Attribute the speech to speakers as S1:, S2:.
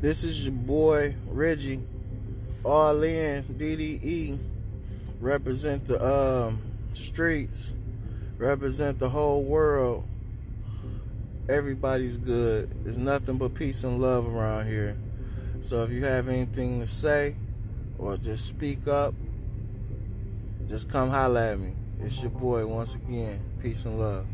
S1: This is your boy Reggie, all in DDE. Represent the um, streets, represent the whole world. Everybody's good. There's nothing but peace and love around here. So if you have anything to say or just speak up, just come holler at me. It's your boy once again. Peace and love.